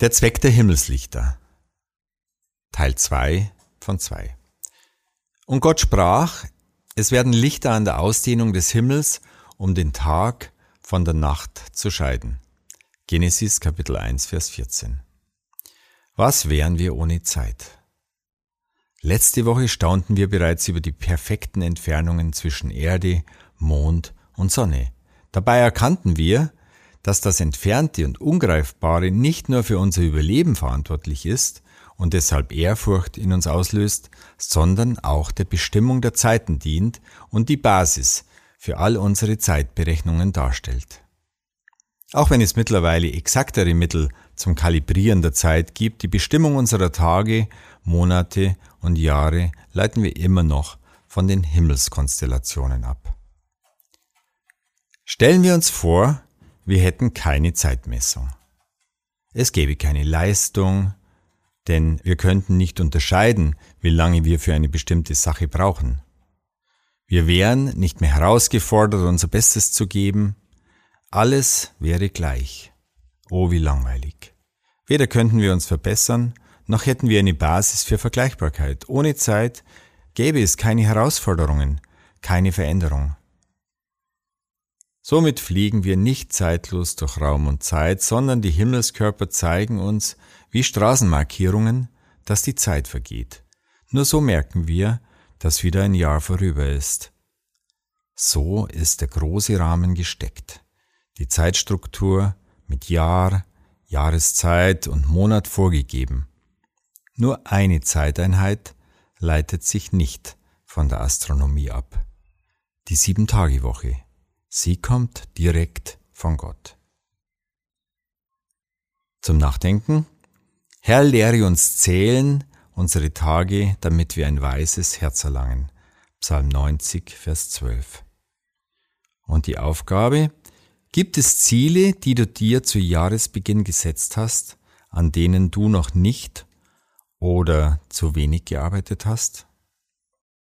Der Zweck der Himmelslichter. Teil 2 von 2. Und Gott sprach, es werden Lichter an der Ausdehnung des Himmels, um den Tag von der Nacht zu scheiden. Genesis Kapitel 1, Vers 14. Was wären wir ohne Zeit? Letzte Woche staunten wir bereits über die perfekten Entfernungen zwischen Erde, Mond und Sonne. Dabei erkannten wir, dass das Entfernte und Ungreifbare nicht nur für unser Überleben verantwortlich ist und deshalb Ehrfurcht in uns auslöst, sondern auch der Bestimmung der Zeiten dient und die Basis für all unsere Zeitberechnungen darstellt. Auch wenn es mittlerweile exaktere Mittel zum Kalibrieren der Zeit gibt, die Bestimmung unserer Tage, Monate und Jahre leiten wir immer noch von den Himmelskonstellationen ab. Stellen wir uns vor, wir hätten keine Zeitmessung. Es gäbe keine Leistung, denn wir könnten nicht unterscheiden, wie lange wir für eine bestimmte Sache brauchen. Wir wären nicht mehr herausgefordert, unser Bestes zu geben. Alles wäre gleich. Oh, wie langweilig. Weder könnten wir uns verbessern, noch hätten wir eine Basis für Vergleichbarkeit. Ohne Zeit gäbe es keine Herausforderungen, keine Veränderung. Somit fliegen wir nicht zeitlos durch Raum und Zeit, sondern die Himmelskörper zeigen uns, wie Straßenmarkierungen, dass die Zeit vergeht. Nur so merken wir, dass wieder ein Jahr vorüber ist. So ist der große Rahmen gesteckt. Die Zeitstruktur mit Jahr, Jahreszeit und Monat vorgegeben. Nur eine Zeiteinheit leitet sich nicht von der Astronomie ab. Die Sieben-Tage-Woche. Sie kommt direkt von Gott. Zum Nachdenken. Herr, lehre uns zählen unsere Tage, damit wir ein weises Herz erlangen. Psalm 90, Vers 12. Und die Aufgabe, gibt es Ziele, die du dir zu Jahresbeginn gesetzt hast, an denen du noch nicht oder zu wenig gearbeitet hast?